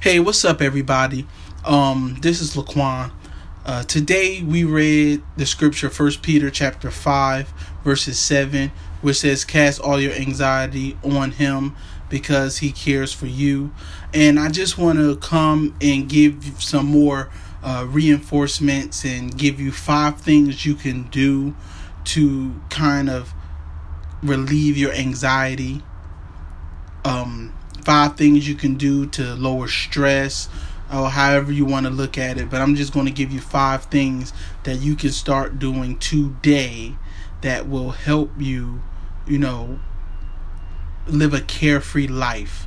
Hey, what's up, everybody? Um, this is Laquan. Uh, today we read the scripture, First Peter chapter five, verses seven, which says, "Cast all your anxiety on Him, because He cares for you." And I just want to come and give some more uh, reinforcements and give you five things you can do to kind of relieve your anxiety. Um, five things you can do to lower stress or however you want to look at it but i'm just going to give you five things that you can start doing today that will help you you know live a carefree life.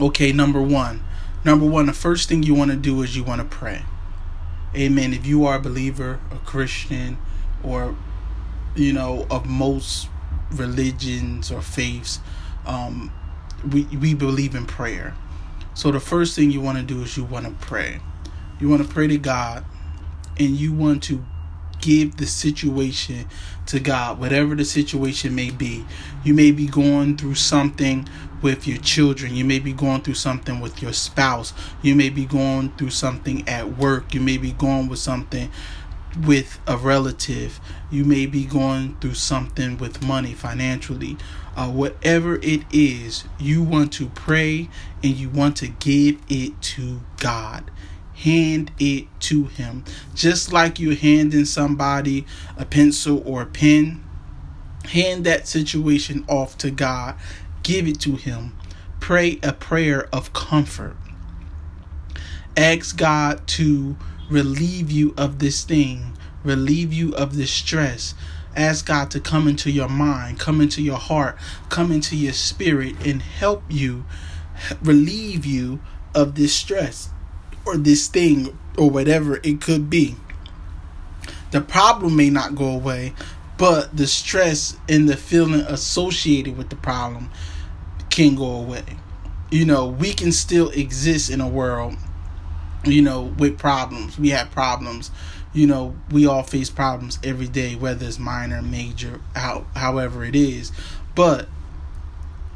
Okay number one. Number one the first thing you want to do is you want to pray. Amen. If you are a believer a christian or you know of most religions or faiths um we we believe in prayer. So the first thing you want to do is you want to pray. You want to pray to God and you want to give the situation to God, whatever the situation may be. You may be going through something with your children. You may be going through something with your spouse. You may be going through something at work. You may be going with something with a relative. You may be going through something with money financially. Uh, whatever it is, you want to pray and you want to give it to God. Hand it to Him. Just like you're handing somebody a pencil or a pen, hand that situation off to God. Give it to Him. Pray a prayer of comfort. Ask God to relieve you of this thing, relieve you of this stress. Ask God to come into your mind, come into your heart, come into your spirit, and help you relieve you of this stress or this thing or whatever it could be. The problem may not go away, but the stress and the feeling associated with the problem can go away. You know, we can still exist in a world you know, with problems. We have problems. You know, we all face problems every day, whether it's minor, major, how, however it is. But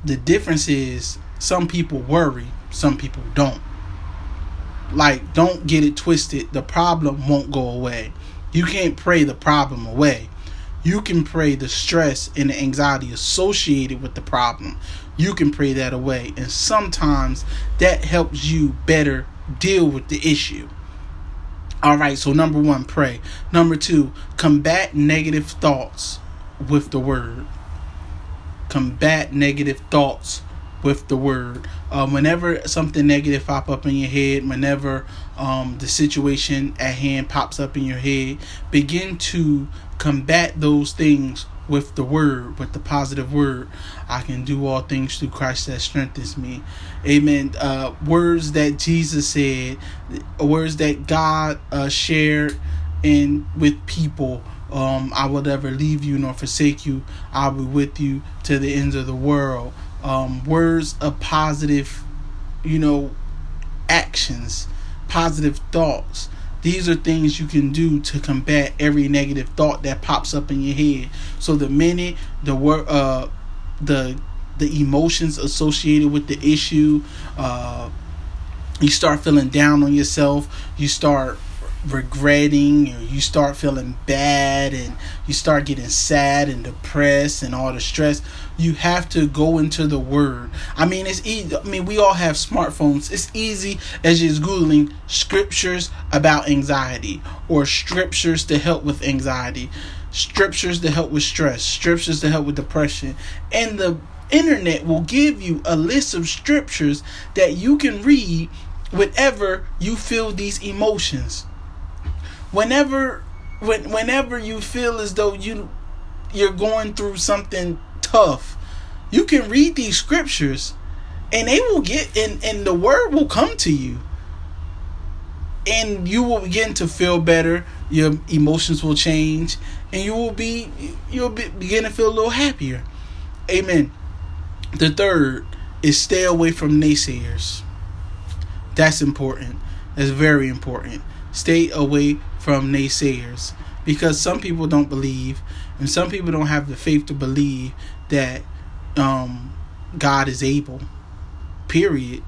the difference is some people worry, some people don't. Like, don't get it twisted. The problem won't go away. You can't pray the problem away. You can pray the stress and the anxiety associated with the problem. You can pray that away. And sometimes that helps you better deal with the issue. All right, so number one, pray. Number two, combat negative thoughts with the word. Combat negative thoughts with the word. Uh, whenever something negative pop up in your head, whenever um, the situation at hand pops up in your head, begin to combat those things with the word, with the positive word. I can do all things through Christ that strengthens me. Amen. Uh, words that Jesus said, words that God uh, shared in with people. Um, I will never leave you nor forsake you. I'll be with you to the ends of the world. Um, words of positive, you know, actions, positive thoughts. These are things you can do to combat every negative thought that pops up in your head. So the minute the word, uh, the the emotions associated with the issue, uh, you start feeling down on yourself. You start regretting you start feeling bad and you start getting sad and depressed and all the stress you have to go into the word. I mean it's easy i mean we all have smartphones. It's easy as just googling scriptures about anxiety or scriptures to help with anxiety scriptures to help with stress scriptures to help with depression and the internet will give you a list of scriptures that you can read whenever you feel these emotions whenever when whenever you feel as though you you're going through something tough, you can read these scriptures and they will get and and the word will come to you. And you will begin to feel better, your emotions will change, and you will be you'll be, begin to feel a little happier. Amen. The third is stay away from naysayers. That's important. That's very important. Stay away from naysayers because some people don't believe and some people don't have the faith to believe that um, God is able. Period.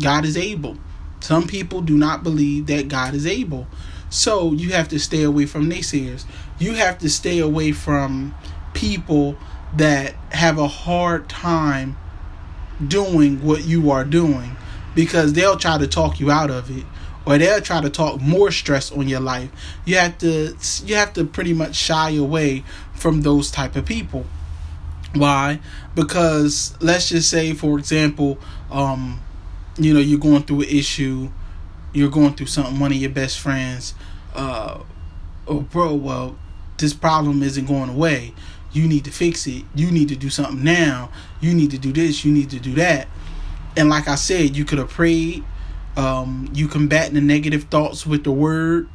God is able. Some people do not believe that God is able. So you have to stay away from naysayers. You have to stay away from people that have a hard time doing what you are doing because they'll try to talk you out of it or they'll try to talk more stress on your life. You have to you have to pretty much shy away from those type of people. Why? Because let's just say for example, um you know, you're going through an issue, you're going through something one of your best friends uh oh bro, well, this problem isn't going away. You need to fix it. You need to do something now. You need to do this. You need to do that. And like I said, you could have prayed. Um, you combat the negative thoughts with the word.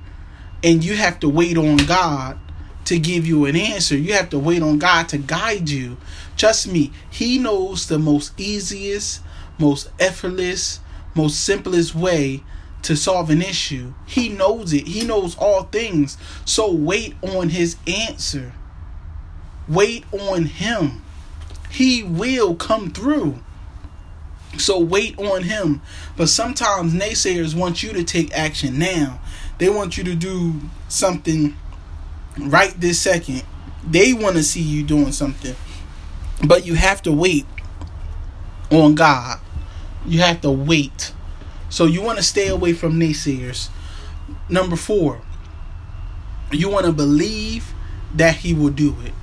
And you have to wait on God to give you an answer. You have to wait on God to guide you. Trust me, He knows the most easiest, most effortless, most simplest way to solve an issue. He knows it. He knows all things. So wait on his answer. Wait on him. He will come through. So wait on him. But sometimes naysayers want you to take action now. They want you to do something right this second. They want to see you doing something. But you have to wait on God. You have to wait. So you want to stay away from naysayers. Number four, you want to believe that He will do it.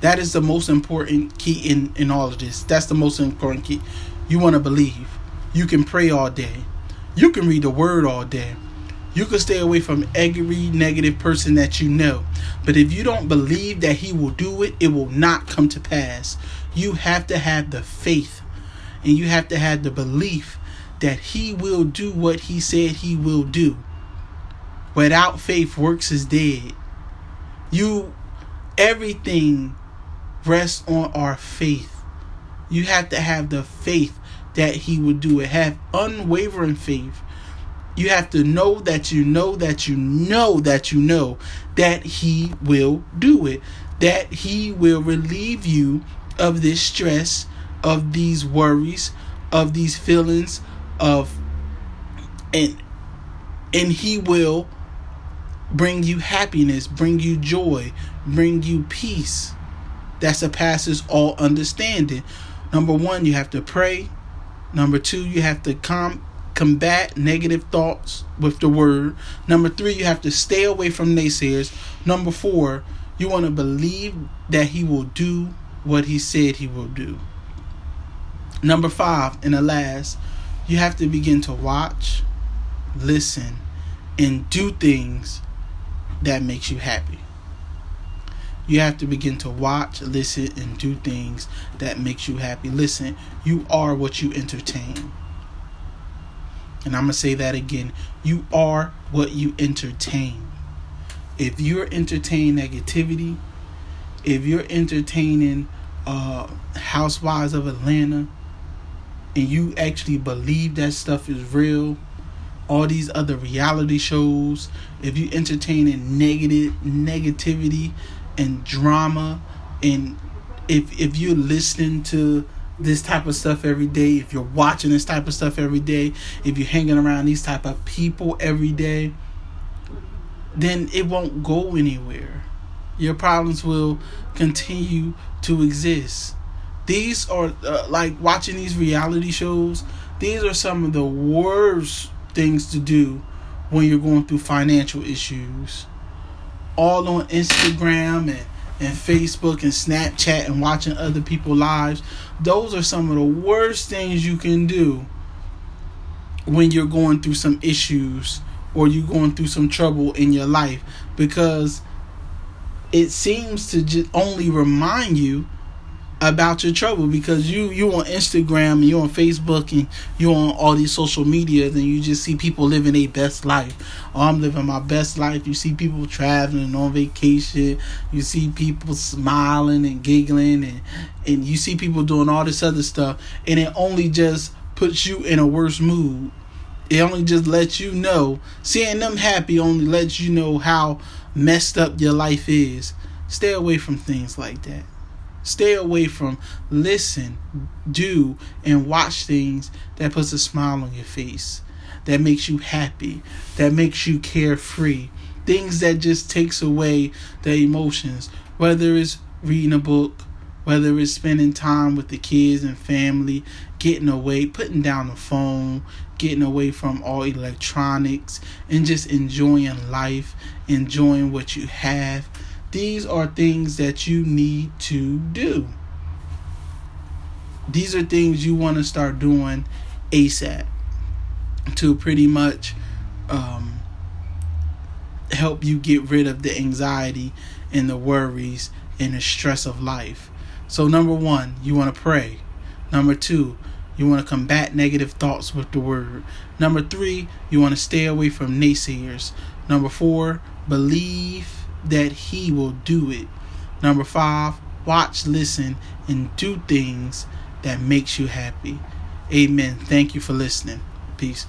That is the most important key in, in all of this. That's the most important key. You want to believe. You can pray all day. You can read the word all day. You can stay away from every negative person that you know. But if you don't believe that he will do it, it will not come to pass. You have to have the faith and you have to have the belief that he will do what he said he will do. Without faith, works is dead. You, everything rests on our faith. You have to have the faith that he would do it. Have unwavering faith. You have to know that you know that you know that you know that he will do it. That he will relieve you of this stress, of these worries, of these feelings of and and he will bring you happiness, bring you joy, bring you peace that surpasses all understanding. Number one, you have to pray. Number two, you have to com- combat negative thoughts with the word. Number three, you have to stay away from naysayers. Number four, you want to believe that he will do what he said he will do. Number five, and the last, you have to begin to watch, listen, and do things that makes you happy. You have to begin to watch, listen, and do things that makes you happy. Listen, you are what you entertain. And I'm to say that again. You are what you entertain. If you're entertaining negativity, if you're entertaining uh, Housewives of Atlanta, and you actually believe that stuff is real, all these other reality shows, if you entertain in negative negativity and drama and if if you're listening to this type of stuff every day, if you're watching this type of stuff every day, if you're hanging around these type of people every day, then it won't go anywhere. Your problems will continue to exist. These are uh, like watching these reality shows. These are some of the worst things to do when you're going through financial issues. All on Instagram and and Facebook and Snapchat and watching other people's lives. Those are some of the worst things you can do when you're going through some issues or you're going through some trouble in your life because it seems to just only remind you about your trouble because you you on Instagram and you on Facebook and you on all these social media and you just see people living their best life. Oh, I'm living my best life. You see people traveling on vacation. You see people smiling and giggling and and you see people doing all this other stuff and it only just puts you in a worse mood. It only just lets you know seeing them happy only lets you know how messed up your life is. Stay away from things like that. Stay away from listen, do, and watch things that puts a smile on your face, that makes you happy, that makes you carefree. Things that just takes away the emotions, whether it's reading a book, whether it's spending time with the kids and family, getting away, putting down the phone, getting away from all electronics, and just enjoying life, enjoying what you have these are things that you need to do. These are things you want to start doing ASAP to pretty much um, help you get rid of the anxiety and the worries and the stress of life. So, number one, you want to pray. Number two, you want to combat negative thoughts with the word. Number three, you want to stay away from naysayers. Number four, believe that He will do it. Number five, watch, listen, and do things that makes you happy. Amen. Thank you for listening. Peace.